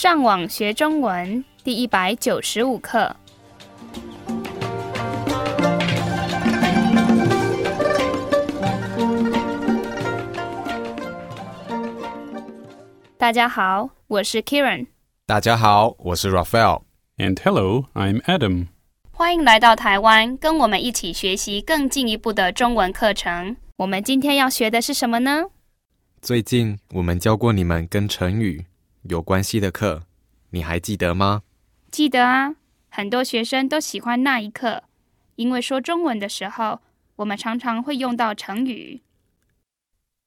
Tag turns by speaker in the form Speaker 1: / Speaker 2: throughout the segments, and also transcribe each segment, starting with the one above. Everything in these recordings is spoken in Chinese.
Speaker 1: 上网学中文第一百九十五课。大家好，我是 Kieran，
Speaker 2: 大家好，我是 Raphael。
Speaker 3: And hello, I'm Adam.
Speaker 1: 欢迎来到台湾，跟我们一起学习更进一步的中文课程。我们今天要学的是什么呢？
Speaker 2: 最近我们教过你们跟成语有关系的课，你还记得吗？
Speaker 1: 记得啊，很多学生都喜欢那一课，因为说中文的时候，我们常常会用到成语。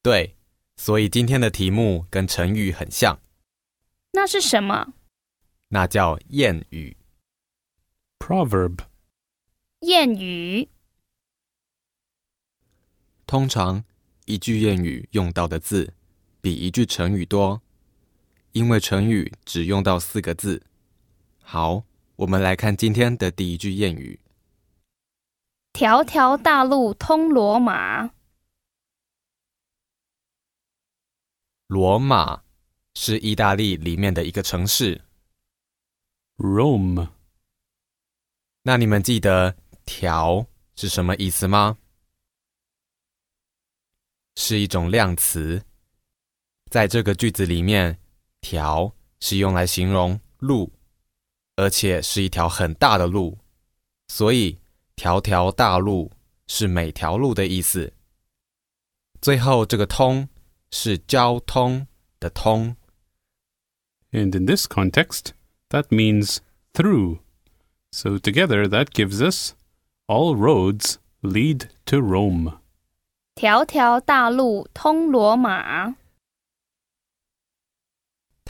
Speaker 2: 对，所以今天的题目跟成语很像，
Speaker 1: 那是什么？
Speaker 2: 那叫谚语。
Speaker 3: Proverb.
Speaker 1: 谚语。
Speaker 2: 通常一句谚语用到的字比一句成语多，因为成语只用到四个字。好，我们来看今天的第一句谚语。
Speaker 1: 条条大路通罗马。
Speaker 2: 罗马是意大利里面的一个城市。
Speaker 3: Rome.
Speaker 2: 那你们记得“条”是什么意思吗？是一种量词，在这个句子里面，“条”是用来形容路，而且是一条很大的路，所以“条条大路”是每条路的意思。最后这个“通”是交通的“通
Speaker 3: And in this context, that means through. So together that gives us all roads lead to Rome.
Speaker 1: 条条大路通罗马。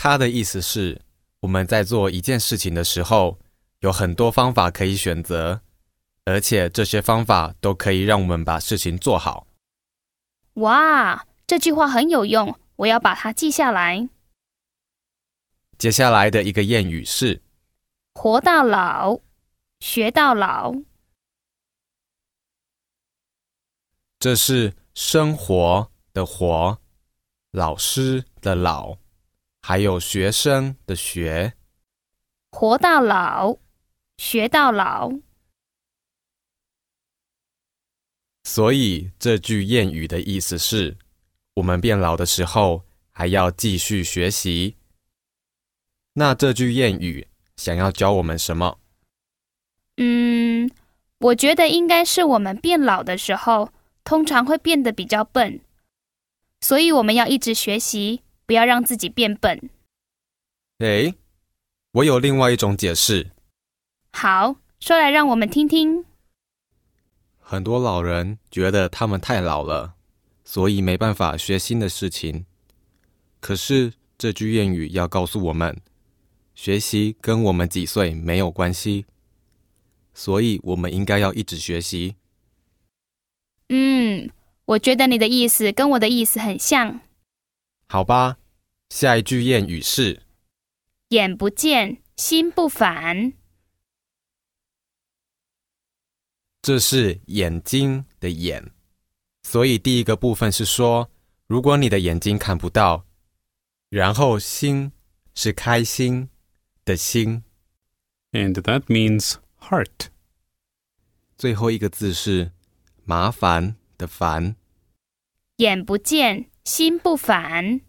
Speaker 2: 它的意思是，我们在做一件事情的时候，有很多方法可以选择，而且这些方法都可以让我们把事情做好。
Speaker 1: 哇，这句话很有用，我要把它记下来。
Speaker 2: 接下来的一个谚语是
Speaker 1: 活到老，学到老。
Speaker 2: 这是生活的活，老师的老，还有学生的学。
Speaker 1: 活到老，学到老。
Speaker 2: 所以这句谚语的意思是，我们变老的时候还要继续学习。那这句谚语想要教我们什么？
Speaker 1: 嗯，我觉得应该是我们变老的时候，通常会变得比较笨，所以我们要一直学习，不要让自己变笨。
Speaker 2: 诶，我有另外一种解释。
Speaker 1: 好，说来让我们听听。
Speaker 2: 很多老人觉得他们太老了，所以没办法学新的事情。可是这句谚语要告诉我们，学习跟我们几岁没有关系，所以我们应该要一直学习。
Speaker 1: 嗯，我觉得你的意思跟我的意思很像。
Speaker 2: 好吧，下一句谚语是
Speaker 1: 眼不见心不烦。
Speaker 2: 这是眼睛的眼，所以第一个部分是说，如果你的眼睛看不到，然后心是开心的心
Speaker 3: ，And that means heart.
Speaker 2: 最后一个字是麻烦的烦。
Speaker 1: 眼不见心不烦。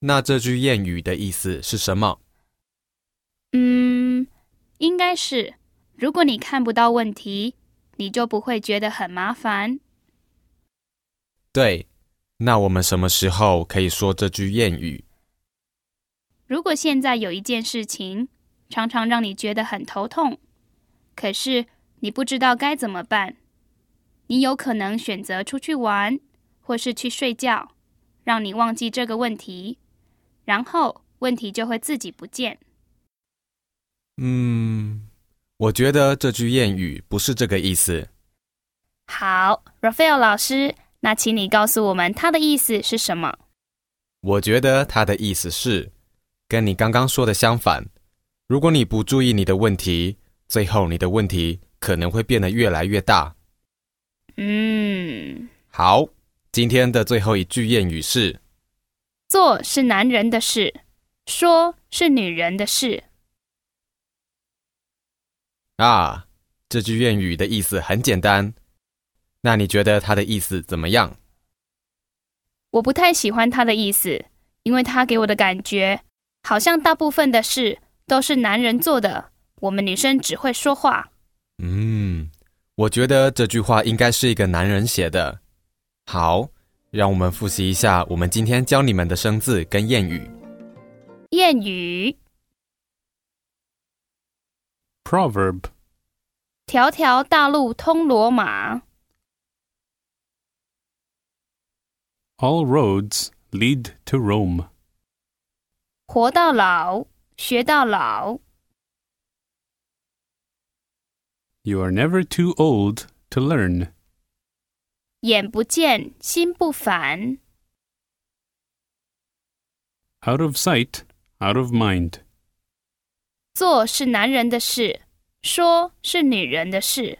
Speaker 2: 那这句谚语的意思是什么？
Speaker 1: 嗯，应该是，如果你看不到问题，你就不会觉得很麻烦。
Speaker 2: 对，那我们什么时候可以说这句谚语？
Speaker 1: 如果现在有一件事情常常让你觉得很头痛，可是你不知道该怎么办，你有可能选择出去玩，或是去睡觉，让你忘记这个问题，然后问题就会自己不见。
Speaker 2: 嗯，我觉得这句谚语不是这个意思。
Speaker 1: 好，Raphael 老师，那请你告诉我们它的意思是什么？
Speaker 2: 我觉得他的意思是，跟你刚刚说的相反。如果你不注意你的问题，最后你的问题可能会变得越来越大。
Speaker 1: 嗯，
Speaker 2: 好，今天的最后一句谚语是
Speaker 1: 做是男人的事，说是女人的事。
Speaker 2: 啊，这句谚语的意思很简单。那你觉得它的意思怎么样？
Speaker 1: 我不太喜欢它的意思，因为它给我的感觉好像大部分的事都是男人做的，我们女生只会说话。
Speaker 2: 嗯，我觉得这句话应该是一个男人写的。好。让我们复习一下我们今天教你们的生字跟谚语。
Speaker 1: 谚语
Speaker 3: ，proverb，
Speaker 1: 条条大路通罗马
Speaker 3: ，all roads lead to Rome。
Speaker 1: 活到老，学到老
Speaker 3: ，You are never too old to learn。
Speaker 1: 眼不见心不烦。
Speaker 3: Out of sight, out of mind。
Speaker 1: 做是男人的事，说是女人的事。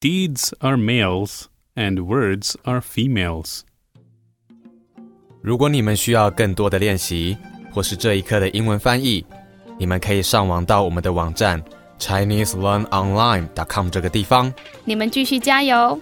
Speaker 3: Deeds are males and words are females。
Speaker 2: 如果你们需要更多的练习，或是这一课的英文翻译， 你们可以上网到我们的网站。ChineseLearnOnline.com 这个地方，
Speaker 1: 你们继续加油。